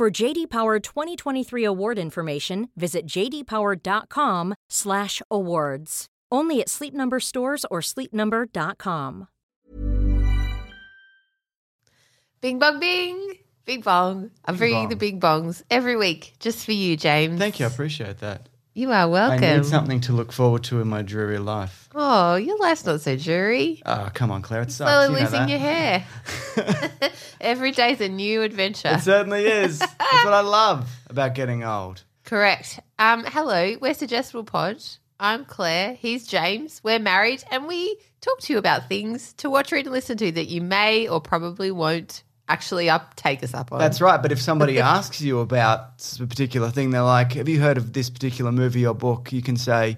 For JD Power 2023 award information, visit jdpower.com/awards. Only at Sleep Number stores or sleepnumber.com. Bing bong bing. Bing bong. I'm bringing bong. the bing bongs every week just for you, James. Thank you. I appreciate that. You are welcome. I need something to look forward to in my dreary life. Oh, your life's not so dreary. Oh, come on, Claire. It's. Slowly you know losing that. your hair. Every day's a new adventure. It certainly is. That's what I love about getting old. Correct. Um, hello, we're Suggestible Pod. I'm Claire. He's James. We're married, and we talk to you about things to watch, read, and listen to that you may or probably won't actually up take us up on. That's right. But if somebody asks you about a particular thing, they're like, "Have you heard of this particular movie or book?" You can say,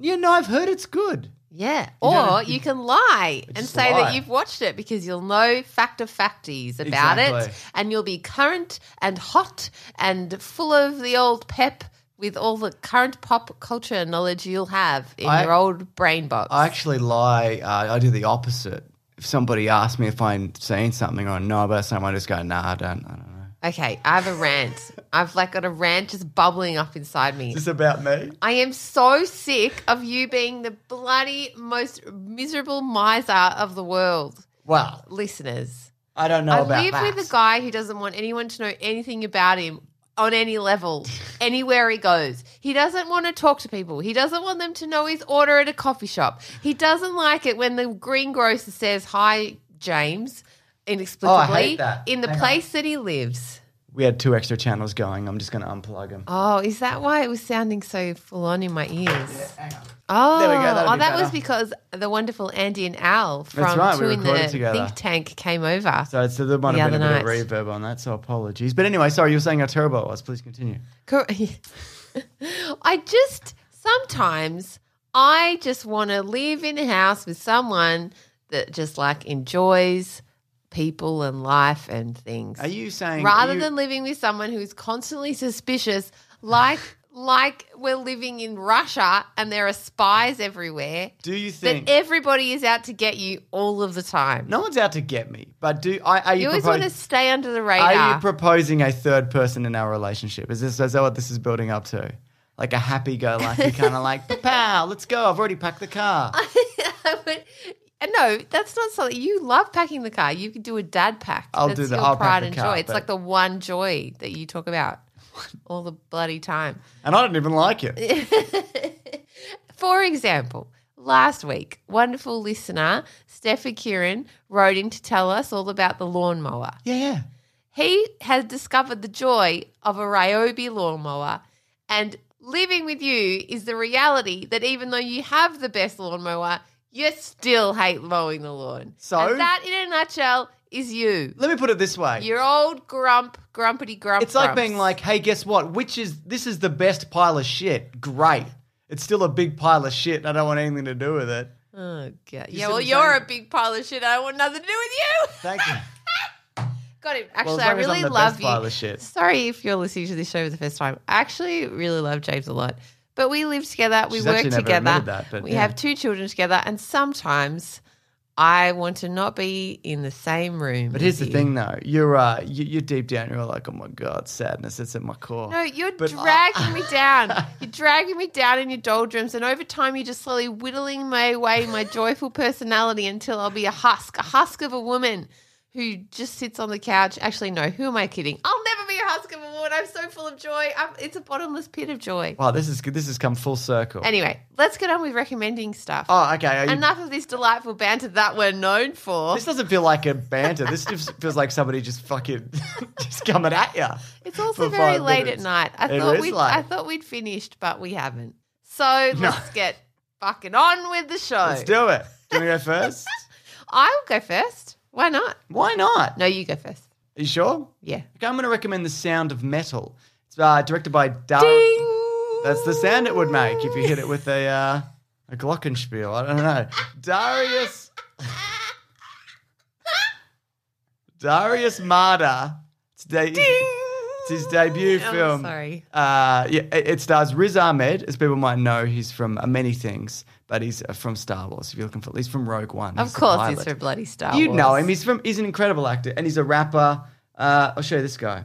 "Yeah, no, I've heard it's good." Yeah. You Or know, you can lie and say lie. that you've watched it because you'll know fact of facties about it and you'll be current and hot and full of the old pep with all the current pop culture knowledge you'll have in I- your old brain box. I actually lie. Uh, I do the opposite. If somebody asks me if I'm saying something or no, but some I just go, "Nah, I don't. I don't know." okay, I have a rant. I've like got a rant just bubbling up inside me. Is this about me? I am so sick of you being the bloody most miserable miser of the world, Well, listeners. I don't know I about live that. with a guy who doesn't want anyone to know anything about him on any level, anywhere he goes. He doesn't want to talk to people. He doesn't want them to know his order at a coffee shop. He doesn't like it when the greengrocer says, Hi, James, oh, inexplicably, that. in the Hang on. place that he lives. We had two extra channels going. I'm just going to unplug them. Oh, is that why it was sounding so full on in my ears? Oh, There we go, that'll oh be oh, that was because the wonderful Andy and Al from That's right, we Two in the together. Think Tank came over. So, so there might The have been a other bit of reverb on that, so apologies. But anyway, sorry, you were saying how terrible it was. Please continue. Cor- I just sometimes I just want to live in a house with someone that just like enjoys people and life and things. Are you saying rather you- than living with someone who's constantly suspicious, like like we're living in Russia and there are spies everywhere. Do you think That everybody is out to get you all of the time. no one's out to get me? But do I? Are you, you always propos- want to stay under the radar. Are you proposing a third person in our relationship? Is this is that what this is building up to? Like a happy-go-lucky kind of like, pal, let's go. I've already packed the car. But- no, that's not something you love packing the car. You could do a dad pack. I'll that's do the- Your I'll pack pride the and car, joy. It's but- like the one joy that you talk about all the bloody time. And I don't even like it. For example, last week, wonderful listener Steffi Kieran wrote in to tell us all about the lawnmower. Yeah, yeah. He has discovered the joy of a Ryobi lawnmower, and living with you is the reality that even though you have the best lawnmower, you still hate mowing the lawn. So? And that, in a nutshell, is you. Let me put it this way. Your old grump, grumpity grump. It's like grumps. being like, hey, guess what? Which is this is the best pile of shit. Great. It's still a big pile of shit. I don't want anything to do with it. oh god, see yeah. Well, you're saying? a big pile of shit. I don't want nothing to do with you. Thank you. Got it. Actually, as I really love you. pile of shit. Sorry if you're listening to this show for the first time. I actually really love James a lot. But we live together, we She's work actually never together. admitted that, but we yeah. have two children together, and sometimes I want to not be in the same room. But here's as the you. thing, though. You're uh, you, you're deep down. You're like, oh my god, sadness. It's at my core. No, you're But- dragging me down. You're dragging me down in your doldrums, and over time, you're just slowly whittling my away my joyful personality until I'll be a husk, a husk of a woman who just sits on the couch. Actually, no, who am I kidding? I'll never be a husk of a woman. I'm so full of joy. I'm, it's a bottomless pit of joy. Wow, this is good. This has come full circle. Anyway, let's get on with recommending stuff. oh, okay. You- Enough of this delightful banter that we're known for. This doesn't feel like a banter. This just feels like somebody just fucking just coming at you. It's also very late minutes. at night. I It thought we'd. I thought we'd finished, but we haven't. So let's get fucking on with the show. Let's do it. Do you want to go first? I'll go first. Why not? Why not? No, you go first. Are you sure? Yeah. Okay, I'm going to recommend The Sound of Metal. It's uh, directed by Dar. Ding! That's the sound it would make if you hit it with a uh, a glockenspiel. I don't know. Darius Darius Marder. It's, de- it's his debut Oh, film. sorry. Uh, yeah, it, it stars Riz Ahmed, as people might know. He's from uh, many things, but he's uh, from Star Wars. If you're looking for, he's from Rogue One. Of He's course, he's from bloody Star Wars. You Wars. know him. He's from. He's an incredible actor, and he's a rapper. Uh, I'll show you this guy.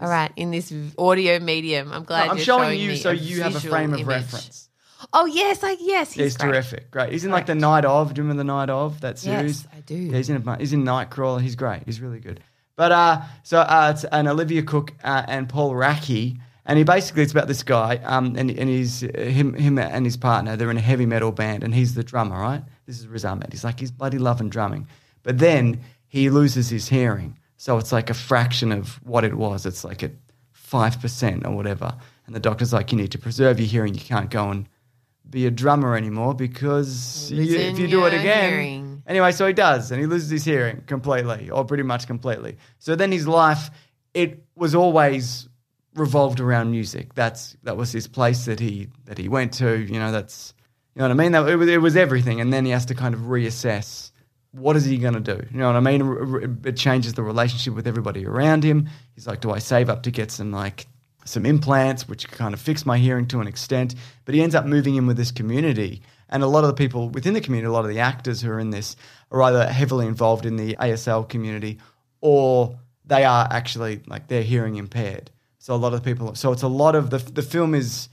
All right, in this audio medium, I'm glad I'm you're showing you me so you have a frame of reference. Oh yes, I yes, Yeah, he's, he's great. terrific. Great. He's in like the Night of. Do you remember the Night of that series? Yes, I do. Yeah, he's in a, he's in Nightcrawler. He's great. He's really good. But uh, so uh, it's an Olivia Cooke uh, and Paul Raci, and he basically it's about this guy, um, and and he's uh, him him and his partner. They're in a heavy metal band, and he's the drummer, right? This is Riz Ahmed. He's like he's bloody loving drumming, but then he loses his hearing, so it's like a fraction of what it was. It's like at five percent or whatever, and the doctor's like, you need to preserve your hearing. You can't go and be a drummer anymore because you, if you do it again. hearing. Anyway, so he does, and he loses his hearing completely, or pretty much completely. So then his life, it was always revolved around music. That's that was his place that he that he went to. You know, that's you know what I mean. That it was, it was everything, and then he has to kind of reassess what is he going to do. You know what I mean? It changes the relationship with everybody around him. He's like, do I save up to get some like some implants, which kind of fix my hearing to an extent? But he ends up moving in with this community. And a lot of the people within the community, a lot of the actors who are in this, are either heavily involved in the ASL community or they are actually like they're hearing impaired. So a lot of people, so it's a lot of the the film is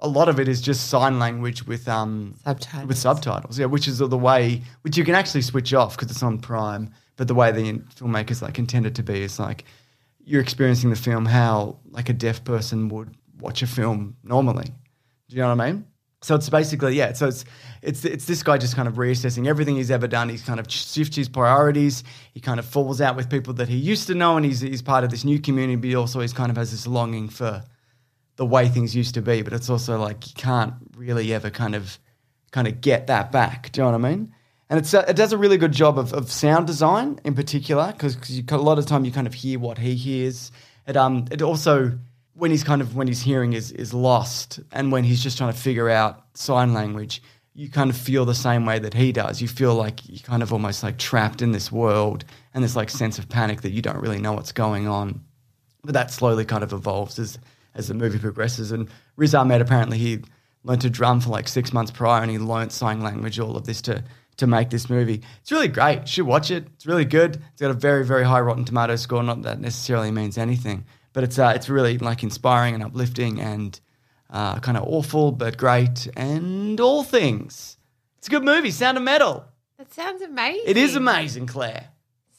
a lot of it is just sign language with um Subtitles. with subtitles, yeah, which is the way which you can actually switch off because it's on Prime. But the way the filmmakers like intended to be is like you're experiencing the film how like a deaf person would watch a film normally. Do you know what I mean? So it's basically yeah. So it's it's it's this guy just kind of reassessing everything he's ever done. He's kind of shifts his priorities. He kind of falls out with people that he used to know, and he's he's part of this new community. But also he's kind of has this longing for the way things used to be. But it's also like you can't really ever kind of kind of get that back. Do you know what I mean? And it's, uh, it does a really good job of, of sound design in particular because a lot of time you kind of hear what he hears. It um it also when he's kind of when his hearing is is lost and when he's just trying to figure out sign language, you kind of feel the same way that he does. You feel like you're kind of almost like trapped in this world and this like sense of panic that you don't really know what's going on. But that slowly kind of evolves as as the movie progresses. And Riz Ahmed apparently he learned to drum for like six months prior, and he learned sign language, all of this to to make this movie. It's really great. You should watch it. It's really good. It's got a very very high Rotten Tomato score. Not that necessarily means anything, but it's uh, it's really like inspiring and uplifting and uh, kind of awful but great and all things. It's a good movie. Sound of Metal. That sounds amazing. It is amazing, Claire.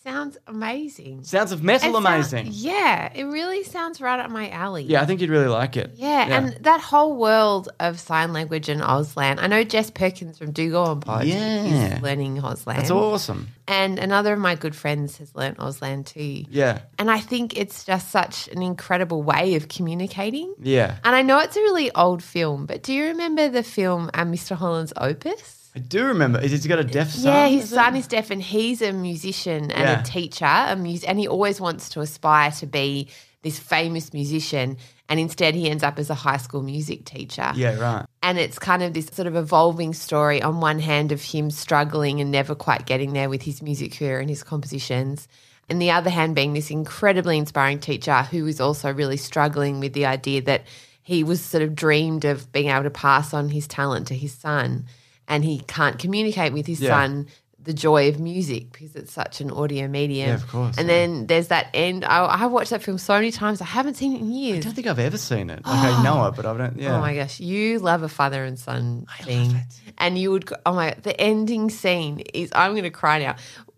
Sounds amazing. Sounds of Metal It sounds- amazing. yeah, it really sounds right up my alley. Yeah, I think you'd really like it. Yeah, and that whole world of sign language and Auslan. I know Jess Perkins from Do Go On Pod Yeah. is learning Auslan. that's awesome. And another of my good friends has learnt Auslan too. Yeah, And I think it's just such an incredible way of communicating. yeah. And I know it's a really old film, but do you remember the film uh, Mr. Holland's Opus? I do remember. Is he got a deaf son? yeah, his is son is deaf and he's a musician and Yeah. a teacher, a mus- and he always wants to aspire to be this famous musician. And instead, he ends up as a high school music teacher. Yeah, right. And it's kind of this sort of evolving story on one hand of him struggling and never quite getting there with his music career and his compositions. And the other hand being this incredibly inspiring teacher who is also really struggling with the idea that he was sort of dreamed of being able to pass on his talent to his son. And he can't communicate with his Yeah. son the joy of music because it's such an audio medium. Yeah, of course, And yeah. then there's that end. I, I watched that film so many times. I haven't seen it in years. I don't think I've ever seen it. Like I know it, but I don't. Yeah. Oh my gosh, you love a father and son thing, and you would. Oh my, the ending scene is. I'm going to cry now.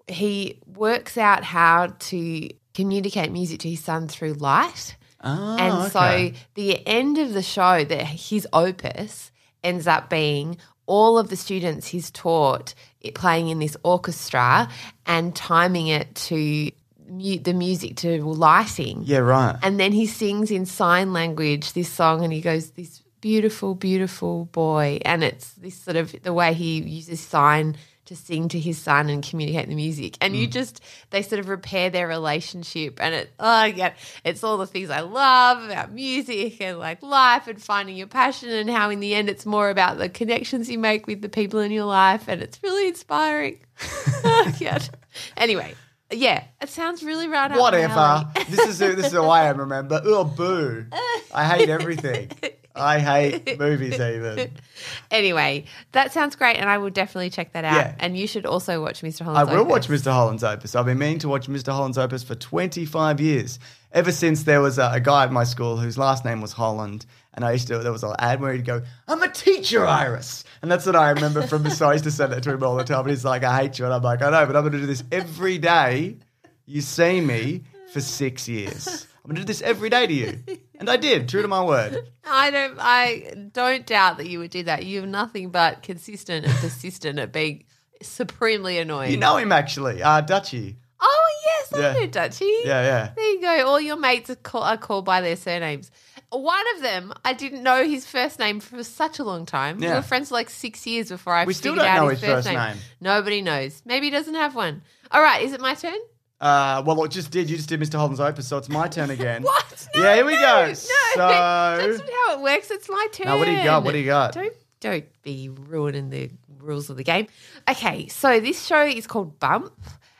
He works out how to communicate music to his son through light, Oh, and okay. so the end of the show, that his opus ends up being all of the students he's taught it playing in this orchestra and timing it to mu- the music to lighting. Yeah, right. And then he sings in sign language this song and he goes, This beautiful, beautiful boy. And it's this sort of the way he uses sign to sing to his son and communicate the music. And Mm. you just they sort of repair their relationship and it oh yeah, it's all the things I love about music and like life and finding your passion and how in the end it's more about the connections you make with the people in your life and it's really inspiring. yeah. Anyway, yeah, it sounds really right Whatever. this is who, this is who I am. Remember? Oh, boo! I hate everything. I hate movies even. Anyway, that sounds great, and I will definitely check that out. Yeah. And you should also watch Mr. Holland's I will Opus. watch Mr. Holland's Opus. I've been meaning to watch Mr. Holland's Opus for 25 years. Ever since there was a, a guy at my school whose last name was Holland, and I used to, there was an ad where he'd go, I'm a teacher, Iris. And that's what I remember from so I used to send that to him all the time. And he's like, I hate you. And I'm like, I know, but I'm going to do this every day. You see me for six years. I'm going to do this every day to you. And I did, true to my word. I don't. I don't doubt that you would do that. You have nothing but consistent and persistent at being supremely annoying. You know him, actually. Uh, Dutchy. Oh yes, I Yeah. know Dutchy. Yeah, yeah. There you go. All your mates are, call, are called by their surnames. One of them, I didn't know his first name for such a long time. We were friends for like six years before I We still figured don't out know his, his first, first name. name. Nobody knows. Maybe he doesn't have one. All right, is it my turn? Uh, well, it just did. You just did Mr. Holden's Opus, so it's my turn again. What? No, Yeah, here we no, go. No, So- that's not how it works. It's my turn. Now, what do you got? What do you got? Don't don't be ruining the rules of the game. Okay, so this show is called Bump.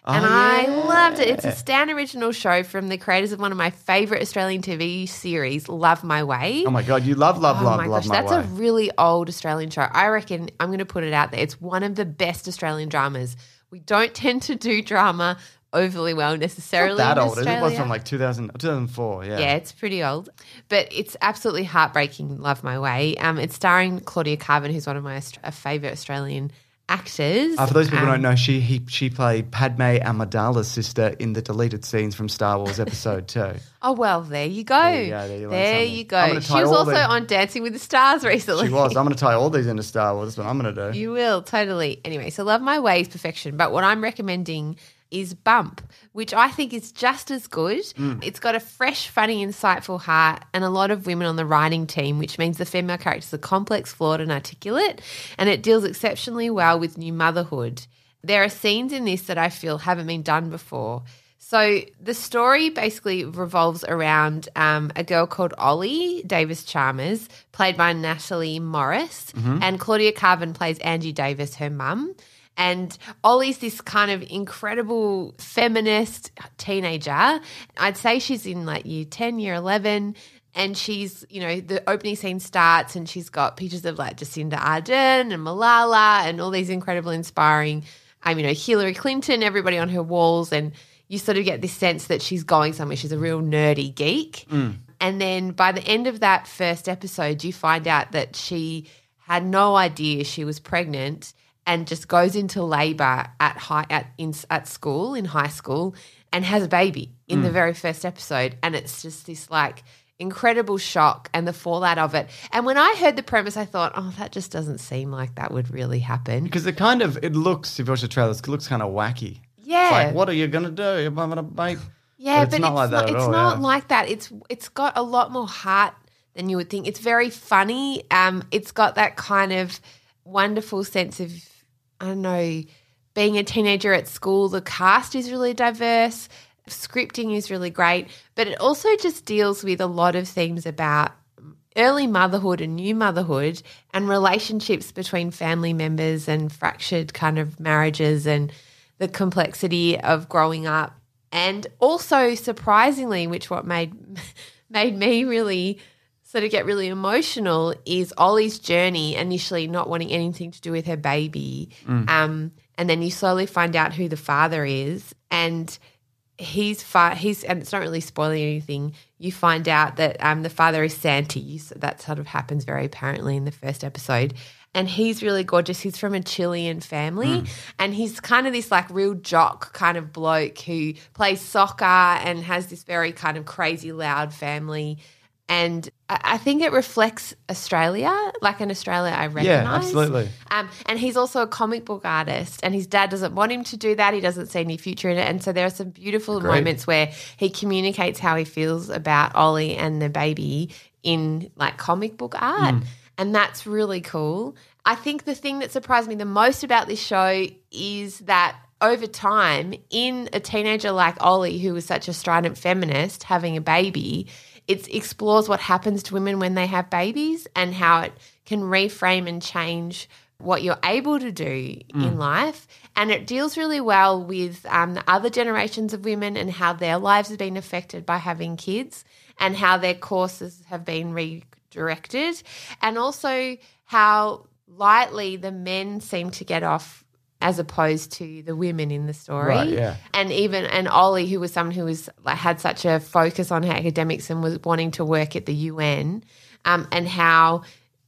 And Oh, I loved it. It's a Stan original show from the creators of one of my favorite Australian TV series, Love My Way. Oh my god, you love, love, Oh love, my love gosh, my that's way. a really old Australian show. I reckon I'm going to put it out there. It's one of the best Australian dramas. We don't tend to do drama overly well necessarily. Not that old. It was from like 2000, 2004. Yeah. Yeah, it's pretty old, but it's absolutely heartbreaking. Love My Way. Um, it's starring Claudia Karvan, who's one of my Aust- uh, favorite Australian actors. Uh, for those people who Um, don't know, she he, she played Padme Amidala's sister in the deleted scenes from Star Wars Episode Two. Oh well, there you go. There you go, there you There you go. She was also the- on Dancing with the Stars recently. She was. I'm going to tie all these into Star Wars. That's what I'm going to do. You will, totally. Anyway, so Love My Way is perfection, but what I'm recommending is Bump, which I think is just as good. Mm. It's got a fresh, funny, insightful heart and a lot of women on the writing team, which means the female characters are complex, flawed, and articulate, and it deals exceptionally well with new motherhood. There are scenes in this that I feel haven't been done before. So the story basically revolves around um, a girl called Ollie Davis Chalmers, played by Natalie Morris, and Claudia Karvan plays Angie Davis, her mum. And Ollie's this kind of incredible feminist teenager. I'd say she's in like year 10, year 11. And she's, you know, the opening scene starts and she's got pictures of like Jacinda Ardern and Malala and all these incredible, inspiring, um, you know, Hillary Clinton, everybody on her walls. And you sort of get this sense that she's going somewhere. She's a real nerdy geek. And then by the end of that first episode, you find out that she had no idea she was pregnant and just goes into labor at high at in at school in high school and has a baby in the very first episode and it's just this like incredible shock and the fallout of it and when i heard the premise i thought oh that just doesn't seem like that would really happen Because it kind of it looks, if you watch the trailers, it looks kind of wacky. yeah It's like, what are you going to do? You're going to bake. Yeah, But but it's not like that at it's all, not yeah. like that. It's it's got a lot more heart than you would think. It's very funny. Um, it's got that kind of wonderful sense of I don't know, being a teenager at school. The cast is really diverse. Scripting is really great, but it also just deals with a lot of themes about early motherhood and new motherhood and relationships between family members and fractured kind of marriages and the complexity of growing up and also surprisingly which what made made me really sort to get really emotional is Ollie's journey initially not wanting anything to do with her baby um, and then you slowly find out who the father is and he's fa- he's and it's not really spoiling anything. You find out that um, the father is Santi. So that sort of happens very apparently in the first episode. And he's really gorgeous. He's from a Chilean family, and he's kind of this like real jock kind of bloke who plays soccer and has this very kind of crazy loud family. And I think it reflects Australia, like in Australia, I recognize. Yeah, absolutely. Um, and he's also a comic book artist, and his dad doesn't want him to do that. He doesn't see any future in it. And so there are some beautiful Great. moments where he communicates how he feels about Ollie and the baby in like comic book art. And that's really cool. I think the thing that surprised me the most about this show is that over time, in a teenager like Ollie, who was such a strident feminist, having a baby, it explores what happens to women when they have babies and how it can reframe and change what you're able to do in life. And it deals really well with um, the other generations of women and how their lives have been affected by having kids and how their courses have been redirected. And also how lightly the men seem to get off as opposed to the women in the story. Right, yeah. And even and Ollie, who was someone who was like, had such a focus on her academics and was wanting to work at the UN, um, and how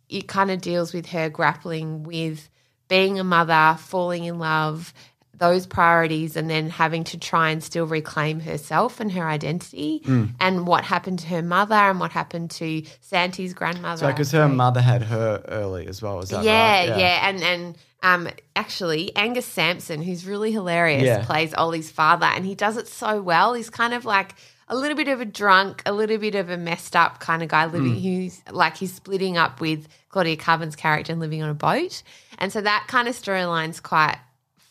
it kind of deals with her grappling with being a mother, falling in love, those priorities, and then having to try and still reclaim herself and her identity, Mm. and what happened to her mother and what happened to Santi's grandmother. So because her mother had her early as well, is that yeah, right? yeah, and and um, actually, Angus Sampson, who's really hilarious, Yeah. plays Ollie's father, and he does it so well. He's kind of like a little bit of a drunk, a little bit of a messed up kind of guy living. He's like he's splitting up with Claudia Karvan's character and living on a boat, and so that kind of storyline's quite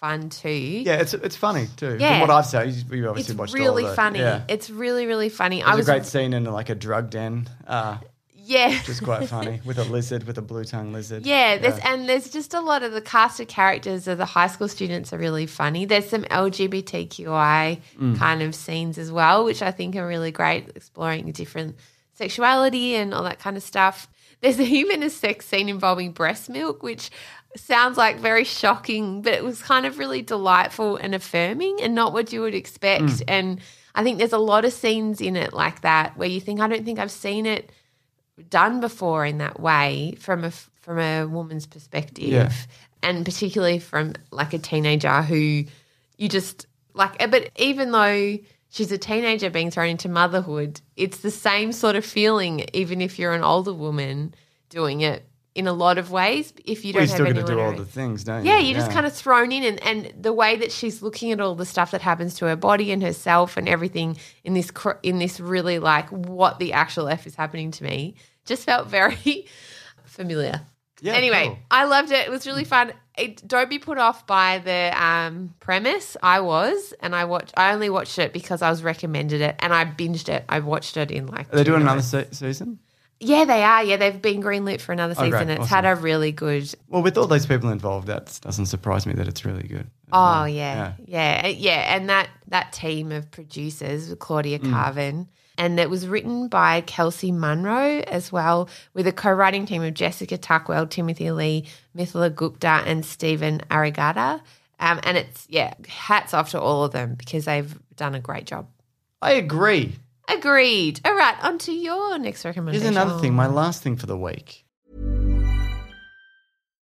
fun too. Yeah, it's it's funny too. Yeah. From what I've seen, you- you It's obviously watched really all of it. funny. Yeah. It's really, really funny. I was a great scene in like a drug den, uh, yeah, which is quite funny, with a lizard, with a blue tongue lizard. Yeah, there's and there's just a lot of the cast of characters of the high school students are really funny. There's some LGBTQI Mm. kind of scenes as well, which I think are really great, exploring different sexuality and all that kind of stuff. There's even a sex scene involving breast milk, which sounds like very shocking, but it was kind of really delightful and affirming and not what you would expect. Mm. And I think there's a lot of scenes in it like that where you think, I don't think I've seen it done before in that way from a from a woman's perspective Yeah. and particularly from like a teenager who you just like eh, but even though she's a teenager being thrown into motherhood it's the same sort of feeling even if you're an older woman doing it in a lot of ways if you don't you're still have going to do all the things, don't you? Yeah, you're just kind of thrown in, and, and the way that she's looking at all the stuff that happens to her body and herself and everything in this in this really like what the actual f is happening to me just felt very familiar. Yeah, anyway, cool. I loved it. It was really fun. It, don't be put off by the um, premise. I was, and I watched. I only watched it because I was recommended it, and I binged it. I watched it in like. Are they doing another se- season? Yeah, they are. Yeah, they've been greenlit for another Oh, season. great. It's had a really good Well, with all those people involved, that doesn't surprise me that it's really good. Oh yeah, yeah, yeah, and that that team of producers, Claudia Mm. And it was written by Kelsey Munro as well, with a co-writing team of Jessica Tuckwell, Timothy Lee, Mithila Gupta, and Stephen Arigata. Um, and it's yeah, hats off to all of them because they've done a great job. I agree. Agreed. All right, on to your next recommendation. Here's another thing. My last thing for the week.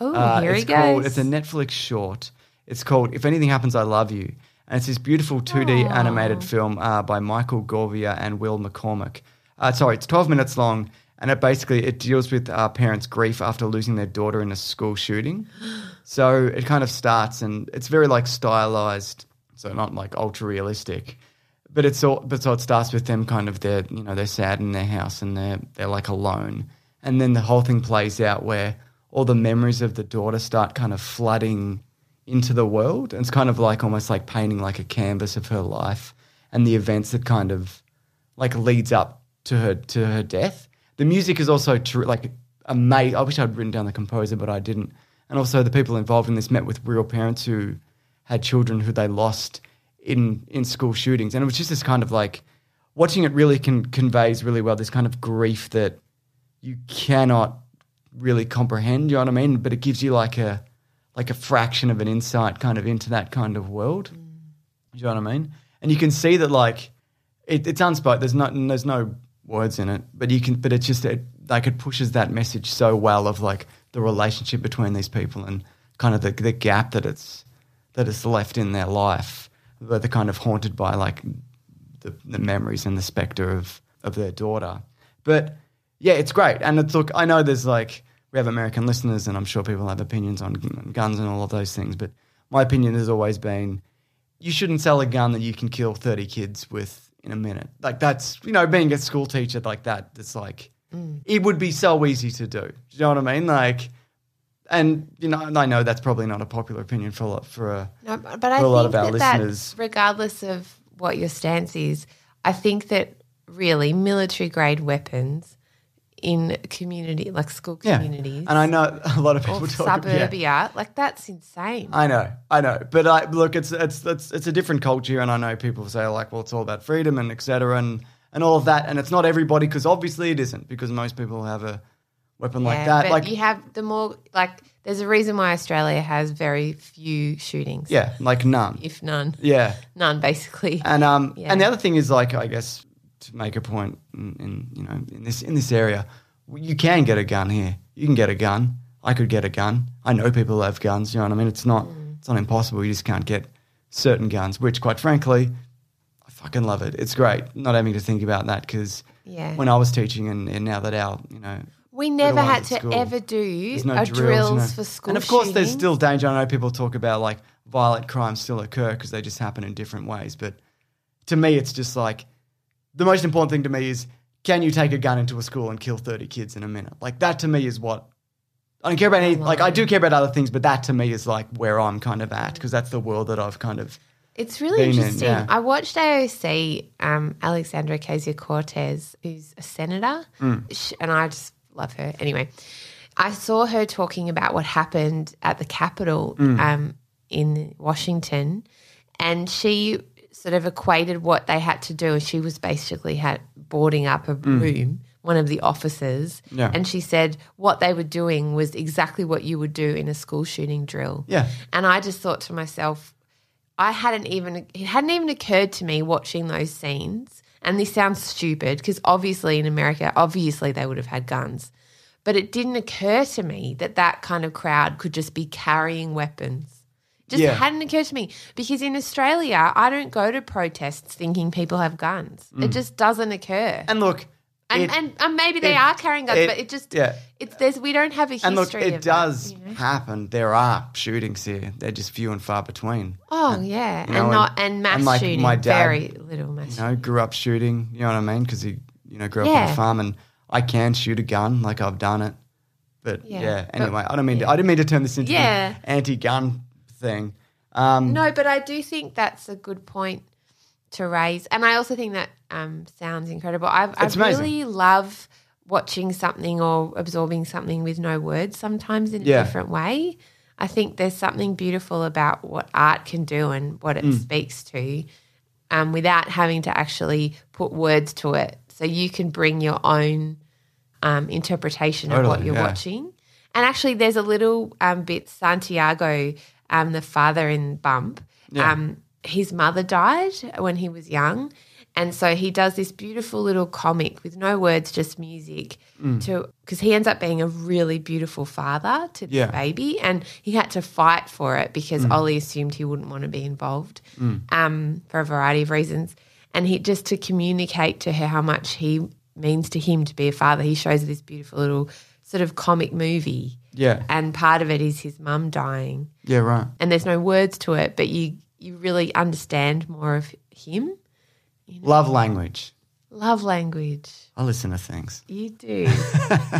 Oh, Uh, here it's he goes. called. It's a Netflix short. It's called "If Anything Happens, I Love You," and it's this beautiful 2D animated film uh, by Michael Govier and Will McCormack. Uh, sorry, it's 12 minutes long, and it basically it deals with uh, parents' grief after losing their daughter in a school shooting. So it kind of starts, and it's very like stylized, so not like ultra realistic. But it's all, but so it starts with them kind of they're you know they're sad in their house and they're they're like alone, and then the whole thing plays out where all the memories of the daughter start kind of flooding into the world. And it's kind of like almost like painting like a canvas of her life and the events that kind of like leads up to her to her death. The music is also tr- like amazing. I wish I'd written down the composer, but I didn't. And also the people involved in this met with real parents who had children who they lost in in school shootings, and it was just this kind of like watching it really can conveys really well this kind of grief that you cannot really comprehend. You know what I mean? But it gives you like a like a fraction of an insight kind of into that kind of world. Mm. You know what I mean? And you can see that like it, it's unspoken. There's no there's no words in it, but you can. But it's just it, like it pushes that message so well of like the relationship between these people and kind of the the gap that it's that it's left in their life, where they're kind of haunted by like the, the memories and the specter of of their daughter. But yeah, it's great, and it's look. I know there's like we have American listeners, and I'm sure people have opinions on guns and all of those things. But my opinion has always been you shouldn't sell a gun that you can kill 30 kids with in a minute. Like that's you know being a school teacher like that. It's like mm. it would be so easy to do. Do you know what I mean? Like. And you know, and I know that's probably not a popular opinion for a lot, for a No, but I think lot of our that, that listeners. regardless of what your stance is, I think that really military grade weapons in community, like school yeah. communities, And I know a lot of people or talk about suburbia, like that's insane. I know, I know, but I look, it's it's it's it's a different culture, and I know people say like, well, it's all about freedom and etc. and and all of that, and it's not everybody because obviously it isn't because most people have a weapon like that, but like you have the more like. There's a reason why Australia has very few shootings. yeah, like none, if none, yeah, none basically. and um, Yeah. and the other thing is like, I guess to make a point in, in you know in this in this area, you can get a gun here. You can get a gun. I could get a gun. I know people who have guns. You know what I mean? It's not Mm. it's not impossible. You just can't get certain guns, which quite frankly, I fucking love it. It's great not having to think about that because Yeah. when I was teaching and, and now that our you know we never had to school, ever do no a drills, drills, you know. for school. And of course, there's still danger. I know people talk about like violent crimes still occur because they just happen in different ways. But to me, it's just like the most important thing to me is can you take a gun into a school and kill 30 kids in a minute? Like that to me is what I don't care about any, like I do care about other things, but that to me is like where I'm kind of at because that's the world that I've kind of It's really been in, interesting. yeah. I watched AOC, um, Alexandra Ocasio Cortez, who's a senator, Mm. And I just love her. Anyway, I saw her talking about what happened at the Capitol Mm. um, in Washington, and she sort of equated what they had to do. She was basically had boarding up a room. One of the officers, Mm. Yeah. and she said what they were doing was exactly what you would do in a school shooting drill. Yeah. and I just thought to myself, I hadn't even it hadn't even occurred to me watching those scenes. And this sounds stupid because obviously in America, obviously they would have had guns, but it didn't occur to me that that kind of crowd could just be carrying weapons. Just Yeah. hadn't occurred to me because in Australia, I don't go to protests thinking people have guns. It just doesn't occur. and look And, Mm. it- and, and maybe they it- are carrying guns, it- but it just yeah. it's there's we don't have a history. and look it of does you know? happen. There are shootings here. They're just few and far between. Oh yeah, you know, and not and- and mass and, like, shooting. my dad, very little mass. you know, grew up shooting. You know what I mean? Because he, you know, grew up on Yeah. a farm, and I can shoot a gun. Like I've done it. But Yeah. yeah. But- Anyway, I don't mean. To, I didn't mean to turn this into Yeah. an anti-gun thing. Um, No, but I do think that's a good point to raise, and I also think that um, sounds incredible. I've, I really love watching something or absorbing something with no words. Sometimes in a Yeah. different way. I think there's something beautiful about what art can do and what it Mm. speaks to, um, without having to actually put words to it. So you can bring your own um, interpretation of what you're yeah. watching. And actually, there's a little um, bit Santiago, um, the father in Bump. Yeah. Um, his mother died when he was young, and so he does this beautiful little comic with no words, just music. Mm. To because he ends up being a really beautiful father to the Yeah. baby, and he had to fight for it because Mm. Ollie assumed he wouldn't want to be involved um, for a variety of reasons. And he just to communicate to her how much he means to him to be a father, he shows this beautiful little sort of comic movie. Yeah. And part of it is his mum dying. Yeah. Right. And there's no words to it, but you you really understand more of him. Love language. Love language. I listen to things. You do.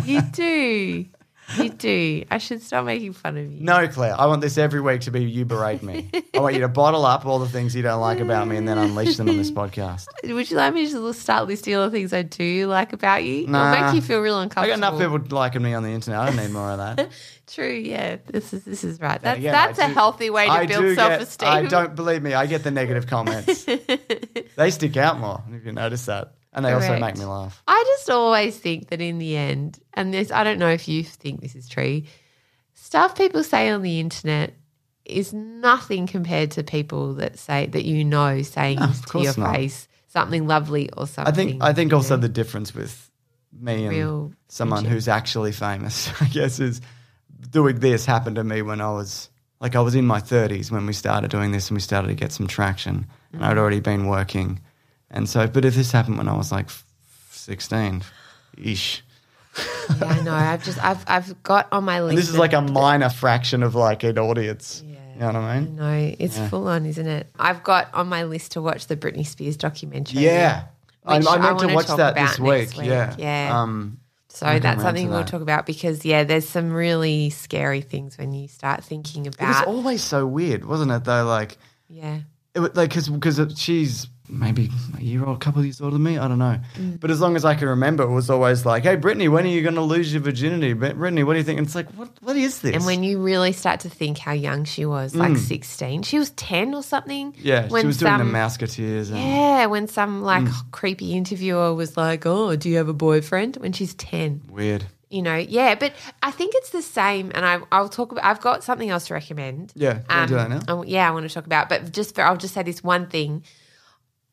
you do. You do. I should stop making fun of you. No, Claire. I want this every week to be you berate me. I want you to bottle up all the things you don't like about me and then unleash them on this podcast. Would you like me to start listing all the things I do like about you? It'll Nah. make you feel real uncomfortable. I uncomfortable. got enough people liking me on the internet. I don't need more of that. True, yeah. This is this is right. That's Again, that's a do- healthy way to build self esteem. I don't believe me. I get the negative comments. they stick out more. If you notice that, and they also make me laugh. I just always think that in the end, and this I don't know if you think this is true, stuff people say on the internet is nothing compared to people that say that you know saying of to your not. face something lovely or something. I think I think also know, the difference with me and Real someone friendship. who's actually famous, I guess, is doing this happened to me when I was like I was in my thirties when we started doing this and we started to get some traction, and Mm. I'd already been working, and so. But if this happened when I was like sixteen, ish, yeah, I know. I've just I've I've got on my list. and this is like a minor fraction of like an audience. Yeah. You know what I mean? No, it's full on, isn't it? I've got on my list to watch the Britney Spears documentary. Yeah. I, I I meant to wanna watch that this week. week, Yeah. yeah. Um, So that's something to we'll talk about because yeah, there's some really scary things when you start thinking about. it was always so weird, wasn't it? Though, like, yeah. it was, like because because she's maybe a year or a couple of years older than me. I don't know. But as long as I can remember, it was always like, "Hey, Britney, when are you going to lose your virginity? Brit- Britney, what do you think?" And it's like, what what is this? And when you really start to think how young she was, like 16, she was 10 or something. Mm. yeah, when she was doing the some- Mouseketeers. And, Yeah, when some like Mm. creepy interviewer was like, "Oh, do you have a boyfriend?" when she's 10. Weird. You know, yeah, but I think it's the same. And I, I'll talk about. I've got something else to recommend. Yeah, you wanna do that now? oh, yeah, I want to talk about. But just for, I'll just say this one thing.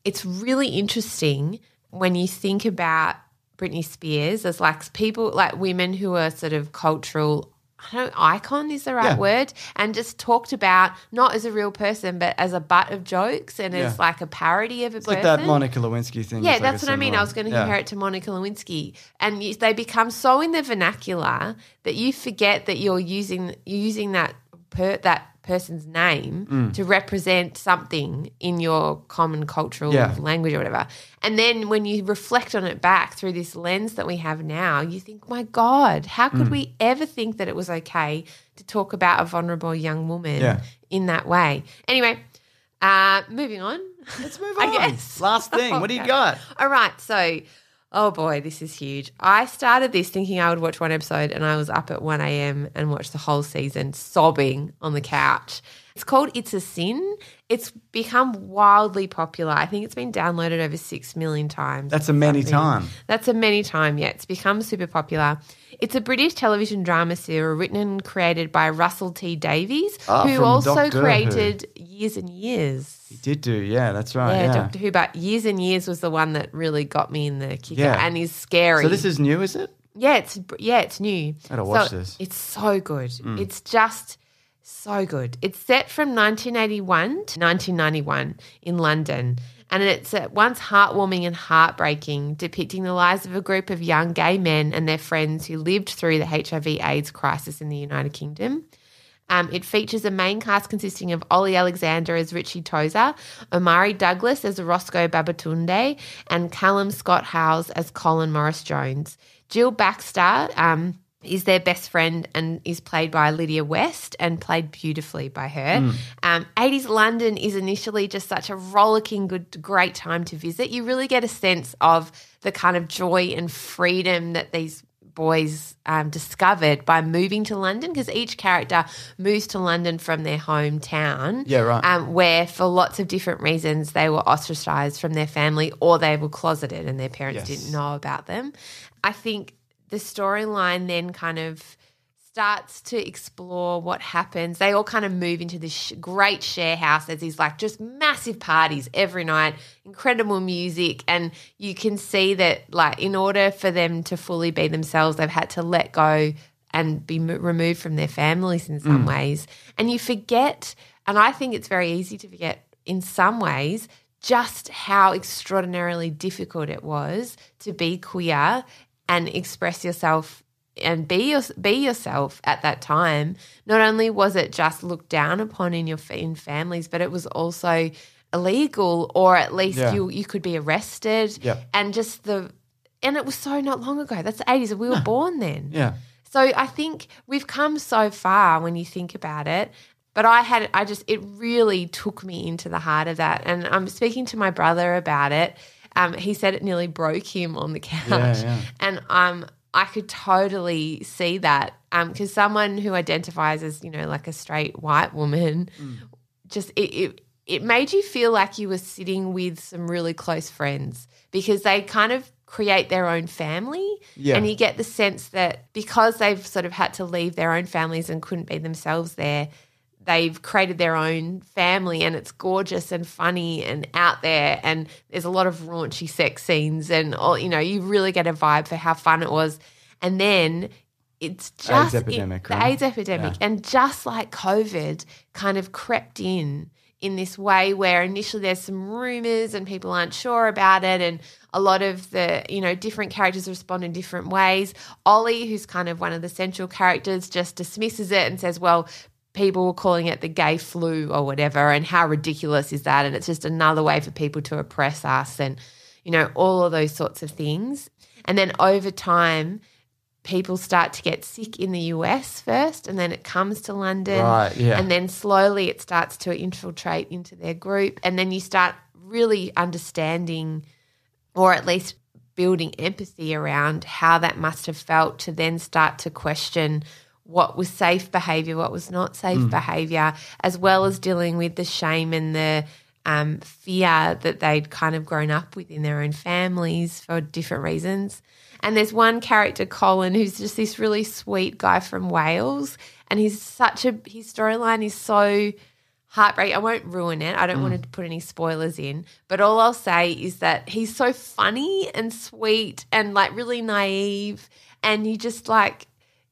It's really interesting when you think about Britney Spears as like people, like women who are sort of cultural. I don't know, icon is the right Yeah. word, and just talked about not as a real person, but as a butt of jokes and Yeah. as like a parody of a It's person. like that Monica Lewinsky thing. Yeah, is like that's what I mean. I was going to yeah. compare it to Monica Lewinsky, and you, they become so in the vernacular that you forget that you're using using that per, that person's name Mm. to represent something in your common cultural Yeah. language or whatever. And then when you reflect on it back through this lens that we have now, you think, "My God, how Mm. could we ever think that it was okay to talk about a vulnerable young woman Yeah. in that way?" Anyway, uh, moving on. Let's move I on. guess. Last thing. What do you got? All right, so oh boy, this is huge. I started this thinking I would watch one episode, and I was up at one a.m. and watched the whole season, sobbing on the couch. It's called It's a Sin. It's become wildly popular. I think it's been downloaded over six million times. That's a many something. time. That's a many time, yeah. It's become super popular. It's a British television drama serial written and created by Russell T Davies, Ah, who also Doctor Who. created Years and Years. You did do. Yeah, that's right. Yeah, Yeah. Doctor Who, but Years and Years was the one that really got me in the kicker Yeah. and is scary. So this is new, is it? yeah, it's yeah, it's new. Gotta watch So this. It's so good. Mm. It's just so good. It's set from 1981 to 1991 in London. And it's at once heartwarming and heartbreaking, depicting the lives of a group of young gay men and their friends who lived through the HIV/AIDS crisis in the United Kingdom. Um, it features a main cast consisting of Olly Alexander as Richie Tozer, Omari Douglas as Roscoe Babatunde, and Callum Scott Howes as Colin Morris Jones. Jill Baxter um, is their best friend and is played by Lydia West and played beautifully by her. Um, 80s London is initially just such a rollicking, good, great time to visit. You really get a sense of the kind of joy and freedom that these boys um, discovered by moving to London because each character moves to London from their hometown. Yeah, right. Um, where for lots of different reasons they were ostracized from their family or they were closeted and their parents Yes. didn't know about them. I think the storyline then kind of starts to explore what happens. They all kind of move into this sh- great share house. There's these like just massive parties every night, incredible music, and you can see that like in order for them to fully be themselves, they've had to let go and be mo- removed from their families in some mm. ways. And you forget, and I think it's very easy to forget in some ways just how extraordinarily difficult it was to be queer and express yourself and be your, be yourself at that time. Not only was it just looked down upon in your in families, but it was also illegal, or at least Yeah. you you could be arrested. Yep. And just the and it was so not long ago. That's the eighties. We were born then. Yeah. So I think we've come so far when you think about it. But I had, I just, it really took me into the heart of that. And I'm speaking to my brother about it. Um, he said it nearly broke him on the couch. Yeah, yeah. And um, I could totally see that because someone who identifies as, you know, like a straight white woman, Mm. just it, it, it made you feel like you were sitting with some really close friends because they kind of create their own family. Yeah. And you get the sense that because they've sort of had to leave their own families and couldn't be themselves there, they've created their own family and it's gorgeous and funny and out there and there's a lot of raunchy sex scenes and all you know you really get a vibe for how fun it was. And then it's just it- epidemic, the right? AIDS epidemic. And just like COVID kind of crept in in this way where initially there's some rumors and people aren't sure about it and a lot of the you know different characters respond in different ways. Ollie who's kind of one of the central characters just dismisses it and says well people were calling it the gay flu or whatever and how ridiculous is that? And it's just another way for people to oppress us and you know all of those sorts of things. And then over time people start to get sick in the US first and then it comes to London. Right, yeah. and then slowly it starts to infiltrate into their group. And then you start really understanding or at least building empathy around how that must have felt to then start to question what was safe behavior, what was not safe Mm. behavior, as well as dealing with the shame and the um, fear that they'd kind of grown up with in their own families for different reasons. And there's one character, Colin, who's just this really sweet guy from Wales, and he's such a his storyline is so heartbreak. I won't ruin it. I don't want to put any spoilers in, but all I'll say is that he's so funny and sweet and like really naive, and you just like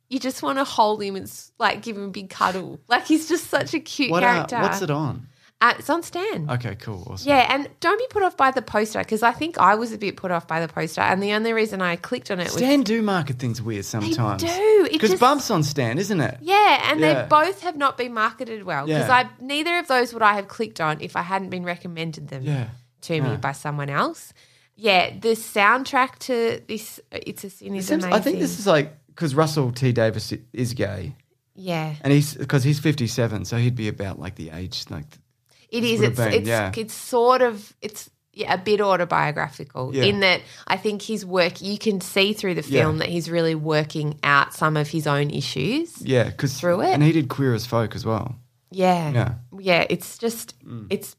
you just want to hold him and like give him a big cuddle. Like he's just such a cute What, uh, character. what's it on? Uh, it's on Stan. Okay, cool. Awesome. Yeah, and don't be put off by the poster because I think I was a bit put off by the poster, and the only reason I clicked on it was Stan do market things weird sometimes. They do. Because Bumps on Stan, isn't it? Yeah, and Yeah. they both have not been marketed well because Yeah. I neither of those would I have clicked on if I hadn't been recommended them Yeah. to me by someone else. Yeah, the soundtrack to this "It's a Sin" It is amazing. I think this is like because Russell T Davies is gay, yeah, and he's because he's fifty seven, so he'd be about like the age like. it is. It's been, it's yeah. it's sort of it's yeah a bit autobiographical Yeah. in that I think his work you can see through the Yeah. film that he's really working out some of his own issues. Yeah, because Through it? and he did Queer as Folk as well. Yeah. Yeah. Yeah, it's just Mm. it's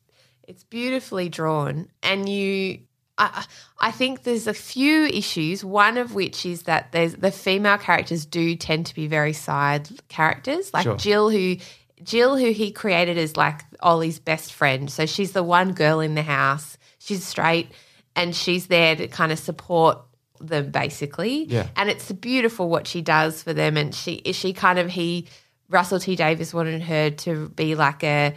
it's beautifully drawn and you I, I think there's a few issues. One of which is that there's the female characters do tend to be very side characters, like Sure. Jill, who Jill, who he created as like Olly's best friend. So she's the one girl in the house. She's straight, and she's there to kind of support them, basically. Yeah. And it's beautiful what she does for them. And she she kind of he Russell T Davies wanted her to be like a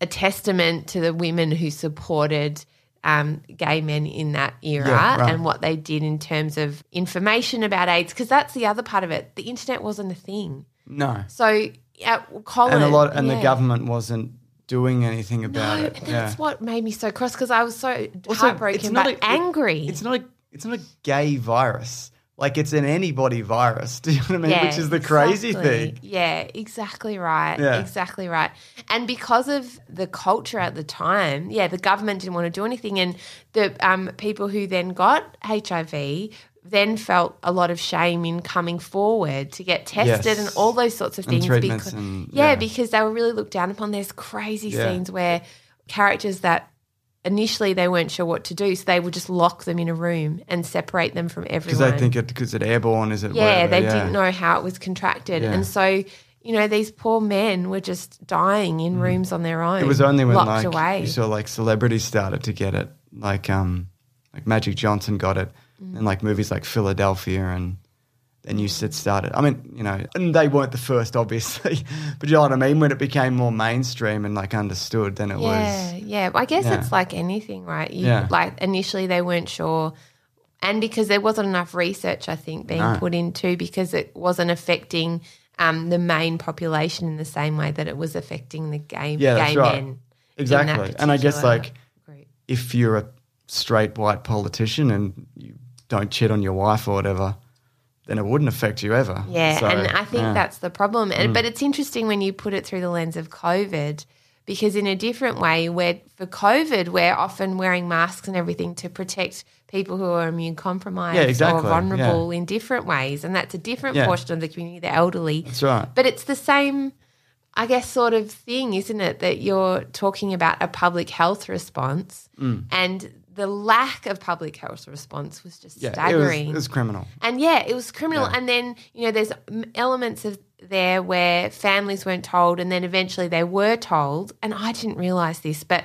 a testament to the women who supported um, gay men in that era Yeah, right. and what they did in terms of information about AIDS. Because that's the other part of it. The internet wasn't a thing. No, So, yeah, Colin. and a lot, and yeah. the government wasn't doing anything about No, it. and yeah. that's what made me so cross because I was so Also, heartbroken but a- angry. It's not a it's not a gay virus. Like it's an anybody virus. Do you know what I mean? Yeah, Which is the crazy exactly. thing. Yeah, exactly right. Yeah. Exactly right. And because of the culture at the time, yeah, the government didn't want to do anything. And the um, people who then got HIV then felt a lot of shame in coming forward to get tested Yes. and all those sorts of things. because, and- yeah, yeah. because they were really looked down upon. There's crazy scenes where characters that initially they weren't sure what to do, so they would just lock them in a room and separate them from everyone. Because they think it because it airborne is it? Yeah, whatever, they yeah. didn't know how it was contracted. Yeah. And so, you know, these poor men were just dying in rooms on their own. Mm. It was only when like away. you saw like celebrities started to get it, like um, like Magic Johnson got it, Mm. and like movies like Philadelphia, and then you said started. I mean, you know, and they weren't the first, obviously, but you know what I mean. When it became more mainstream and like understood, then it yeah, was yeah. Yeah. I guess Yeah. it's like anything, right? You, Yeah. Like initially they weren't sure. And because there wasn't enough research, I think, being No. put into because it wasn't affecting um, the main population in the same way that it was affecting the gay, Yeah, gay right. men. exactly. And I guess like group. if you're a straight white politician and you don't cheat on your wife or whatever, then it wouldn't affect you ever. Yeah, So, and I think yeah. Mm. that's the problem. And but it's interesting when you put it through the lens of COVID, because in a different way, where for COVID we're often wearing masks and everything to protect people who are immune compromised Yeah, exactly, or vulnerable in different ways, and that's a different Yeah. portion of the community, the elderly. That's right. But it's the same, I guess, sort of thing, isn't it? That you're talking about a public health response, Mm. and the lack of public health response was just yeah, staggering. It was, it was criminal. And yeah, it was criminal. Yeah. And then, you know, there's elements of there where families weren't told, and then eventually they were told. And I didn't realize this, but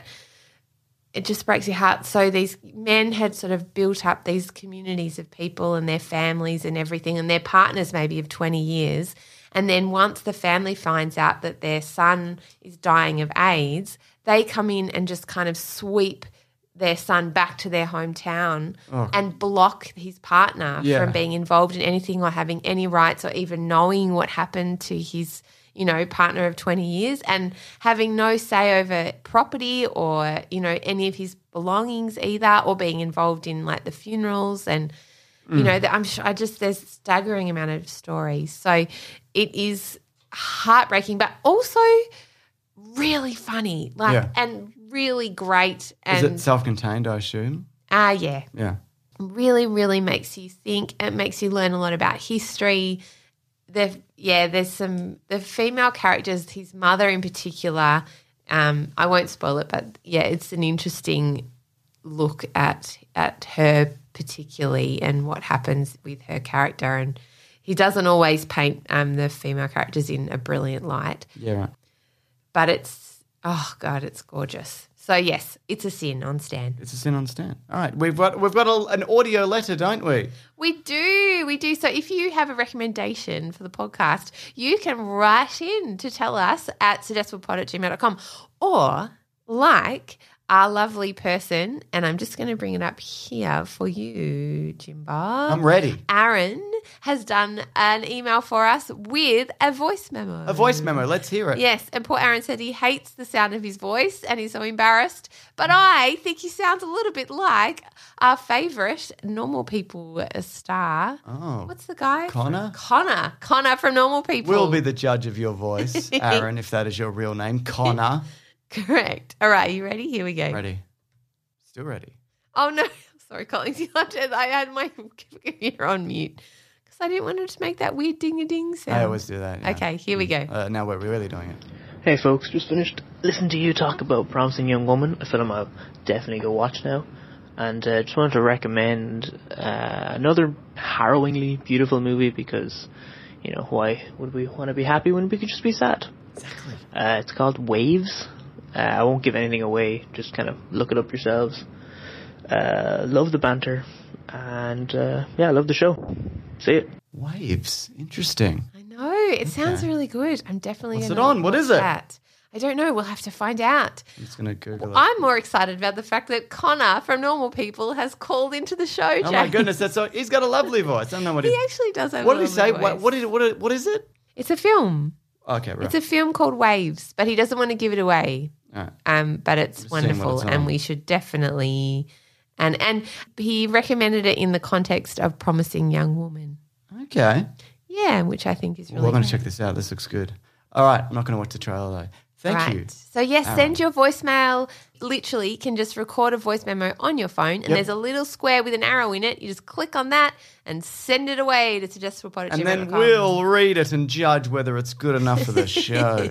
it just breaks your heart. So these men had sort of built up these communities of people and their families and everything, and their partners maybe of 20 years. And then once the family finds out that their son is dying of AIDS, they come in and just kind of sweep their son back to their hometown oh. and block his partner Yeah. from being involved in anything or having any rights or even knowing what happened to his you know partner of 20 years and having no say over property or you know any of his belongings either or being involved in like the funerals and you mm. know that I'm sure I just there's a staggering amount of stories so it is heartbreaking but also really funny like Yeah. and really great Is it self-contained? I assume. ah yeah Yeah. really really makes you think it makes you learn a lot about history the yeah there's some the female characters his mother in particular um i won't spoil it but yeah it's an interesting look at at her particularly and what happens with her character and he doesn't always paint um, the female characters in a brilliant light Yeah. But it's oh god it's gorgeous so yes it's a sin on stan It's a sin on stand. All right, we've got we've got a, an audio letter, don't we? We do, we do. So if you have a recommendation for the podcast, you can write in to tell us at suggestiblepod at gmail.com or like our lovely person, and I'm just going to bring it up here for you, Jimbo. I'm ready. Aaron has done an email for us with a voice memo. A voice memo. Let's hear it. Yes, and poor Aaron said he hates the sound of his voice and he's so embarrassed. But I think he sounds a little bit like our favourite normal people star. Oh. What's the guy? Connor? Connor. Connor from Normal People. We'll be the judge of your voice, Aaron, if that is your real name. Connor. correct. All right, you ready? Here we go. Ready. Still ready. Oh no, sorry, Collins. You I had my computer on mute because I didn't want it to make that weird ding a ding sound. I always do that. yeah. Okay, here we go. Uh, now we're really doing it. Hey folks, just finished listening to you talk about Promising Young Woman, a film I'll definitely go watch now. And uh, just wanted to recommend uh, another harrowingly beautiful movie because, you know, why would we want to be happy when we could just be sad? Exactly. Uh, it's called Waves. Uh, I won't give anything away, just kind of look it up yourselves. Uh, love the banter, and uh, yeah, love the show. See it. Waves. Interesting. I know. It sounds really good. I'm definitely What's gonna it on? What watch is it? That. I don't know. We'll have to find out. I'm just gonna Google it. I'm more excited about the fact that Connor from Normal People has called into the show. Oh my goodness, that's so. He's got a lovely voice. I don't know what He he. actually does have. What a did he say? lovely What, voice. what is what? is- What is it? It's a film. Okay, right. It's a film called Waves, but he doesn't want to give it away. Right. Um, but it's wonderful, and we should definitely. And and he recommended it in the context of promising young woman. Okay. Yeah, which I think is really. well, I'm going to check this out. This looks good. All right. I'm not going to watch the trailer though. Thank right. you. So yes, send your voicemail. Literally, you can just record a voice memo on your phone, and Yep. there's a little square with an arrow in it. You just click on that and send it away to suggestiblepod at And then we'll read it and judge whether it's good enough for the show,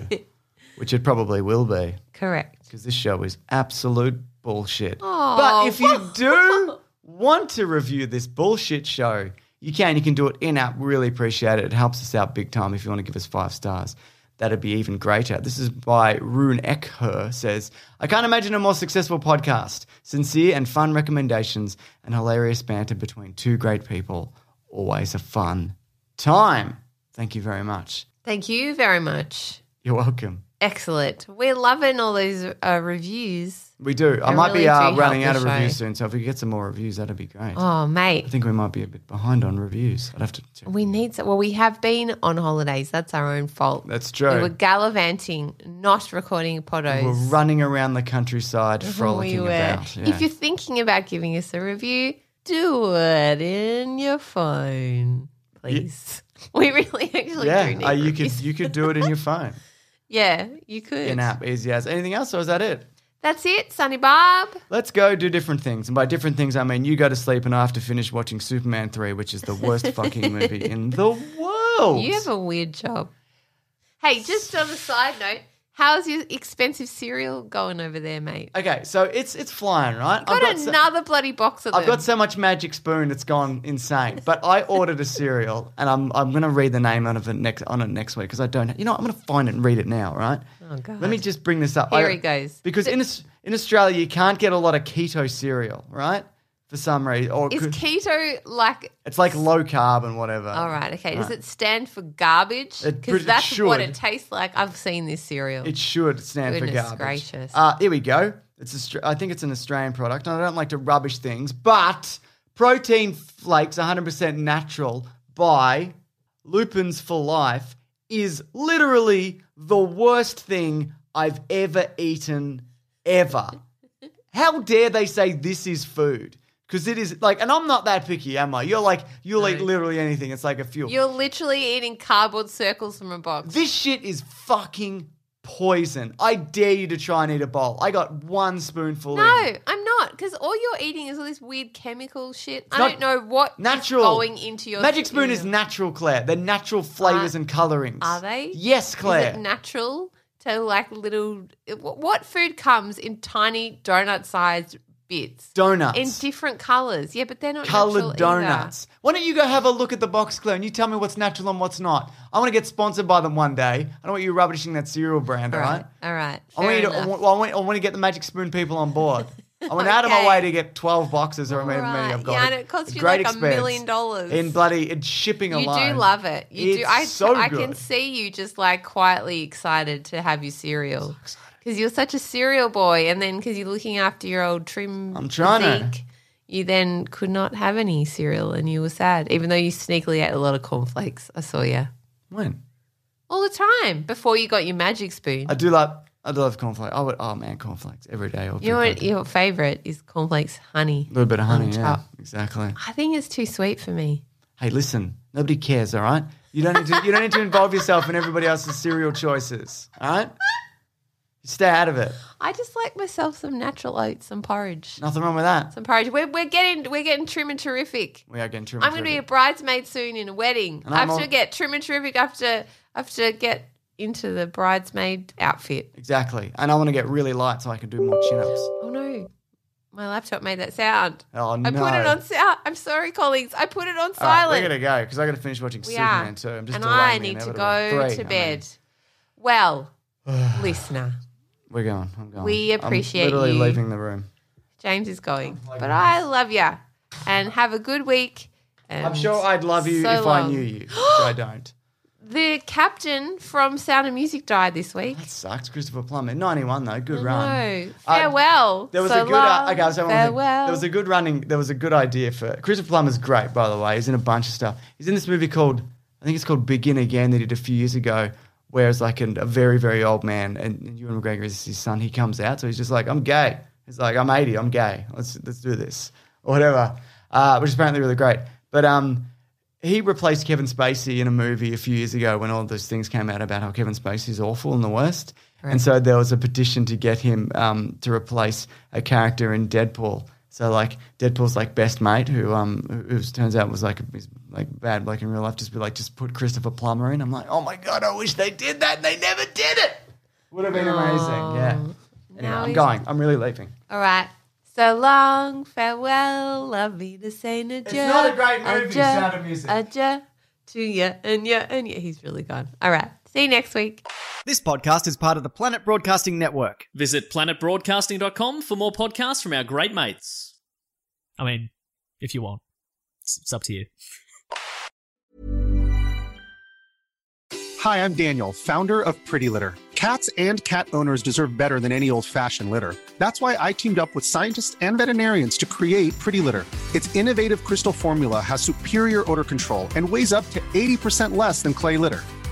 which it probably will be correct. because this show is absolute bullshit. Aw. But if you do want to review this bullshit show, you can. You can do it in app. Really appreciate it. It helps us out big time if you want to give us five stars. That'd be even greater. This is by Rune Eckher says, I can't imagine a more successful podcast. Sincere and fun recommendations and hilarious banter between two great people. Always a fun time. Thank you very much. Thank you very much. You're welcome. Excellent. We're loving all these uh, reviews. We do. I They might really be uh, running out of show. reviews soon, so if we get some more reviews, that'd be great. Oh, mate. I think we might be a bit behind on reviews. I'd have to check. We need some. Well, we have been on holidays. That's our own fault. That's true. We were gallivanting, not recording podos. We're running around the countryside, frolicking We about. yeah. If you're thinking about giving us a review, do it in your phone, please. We really actually do need uh, you could you could do it in your phone, yeah, you could. in app, easy as. Anything else, or is that it? That's it, Sunny Bob. Let's go do different things, and by different things, I mean you go to sleep, and I have to finish watching Superman three, which is the worst fucking movie in the world. You have a weird job. Hey, just on a side note, How's your expensive cereal going over there, mate? Okay, so it's it's flying, right? Got, I've so- another bloody box of them. I've got so much magic spoon it's gone insane. But I ordered a cereal and I'm I'm gonna read the name out of it next on it next week because I don't you know what, I'm gonna find it and read it now, right? Oh, God. Let me just bring this up. Here I- he goes. Because in in Australia you can't get a lot of keto cereal, right? For some reason. Or Is could- keto like? it's like low carb and whatever. All right, okay. Does it stand for garbage? It Because that's what it tastes like. I've seen this cereal. It should stand Goodness for garbage. gracious. Uh, here we go. It's Austra- I think it's an Australian product. and I don't like to rubbish things, but protein flakes 100% natural by Lupins for Life is literally the worst thing I've ever eaten ever. How dare they say this is food? Because it is like, and I'm not that picky, am I? You're like, you'll eat literally anything. It's like a fuel. You're literally eating cardboard circles from a box. This shit is fucking poison. I dare you to try and eat a bowl. I got one spoonful of no, in. I'm not. Because all you're eating is all this weird chemical shit. I not don't know what is Natural. going into your Magic Spoon is natural, Claire. They're natural flavors Are- and colorings. Are they? Yes, Claire. Is it natural to like little? wh- What food comes in tiny donut-sized bits? Donuts. in different colors. Yeah, but they're not natural Colored either. donuts. Why don't you go have a look at the box, Claire, and you tell me what's natural and what's not? I want to get sponsored by them one day. I don't want you rubbishing that cereal brand, All all right, right? all right. I want, you to, I, want, I, want, I want to get the Magic Spoon people on board. I went out of my way to get 12 boxes or however many I've got. Yeah, and it costs you like a million dollars. In bloody in shipping You alone. You do love it. You do. It's I, so I can see you just like quietly excited to have your cereal. Because you're such a cereal boy, and then because you're looking after your old trim I'm trying to. physique, you then could not have any cereal, and you were sad, even though you sneakily ate a lot of cornflakes. I saw you When? all the time before you got your magic spoon. I do love I do love cornflakes. I would oh man, cornflakes every day. I'll You know drink what? like Your favorite is cornflakes honey. a little bit of honey, on yeah. top. Exactly. I think it's too sweet for me. Hey, listen, nobody cares, all right? You don't need to you don't need to involve yourself in everybody else's cereal choices. All right? Stay out of it. I just like myself some natural oats, some porridge, Nothing wrong with that. some porridge. We're, we're getting we're getting trim and terrific. We are getting too I'm going to be a bridesmaid soon in a wedding. And I have to all- get trim and terrific. I have to, I have to get into the bridesmaid outfit. Exactly. And I want to get really light so I can do more chin ups. Oh no, my laptop made that sound. Oh I no. put it on sound. I'm sorry, colleagues. I put it on All right, silent. we're gonna go because I gotta finish watching we Superman are, too. I'm just and delaying I the need to inevitable. go Three, to I mean. bed. Well, listener, We're going. I'm going. We I'm appreciate literally you. leaving the room. James is going, but I love you, and have a good week. I'm sure I'd love you so if I knew you, which I don't. The captain from Sound of Music died this week. That sucks. Christopher Plummer, 91 though, good run. No, Uh, farewell. There was so a good. long, Uh, okay, I'll say one more farewell. There was a good running. There was a good idea for Christopher Plummer's great, by the way. He's in a bunch of stuff. He's in this movie called I think it's called Begin Again that he did a few years ago, where it's like an, a very very old man and, and Ewan McGregor is his son. He comes out, so he's just like, I'm gay. He's like, I'm 80, I'm gay. Let's let's do this or whatever, uh, which is apparently really great. But um, he replaced Kevin Spacey in a movie a few years ago when all those things came out about how Kevin Spacey is awful and the worst. And so there was a petition to get him um, to replace a character in Deadpool. So like Deadpool's like best mate, who um who who turns out was like a, like bad like in real life, just be like just put Christopher Plummer in. I'm like, oh my god, I wish they did that. and They never did it. Would have been amazing. Yeah. Anyway, Now I'm he's- going. I'm really leaving. All right. So long, farewell, love me to say adieu. It's not a great movie, Sound of Music. Adieu to ya and ya and ya. He's really gone. All right. See you next week. This podcast is part of the Planet Broadcasting Network. Visit planetbroadcasting.com for more podcasts from our great mates. I mean, if you want, it's, it's up to you. Hi, I'm Daniel, founder of Pretty Litter. Cats and cat owners deserve better than any old fashioned litter. That's why I teamed up with scientists and veterinarians to create Pretty Litter. Its innovative crystal formula has superior odor control and weighs up to 80% less than clay litter.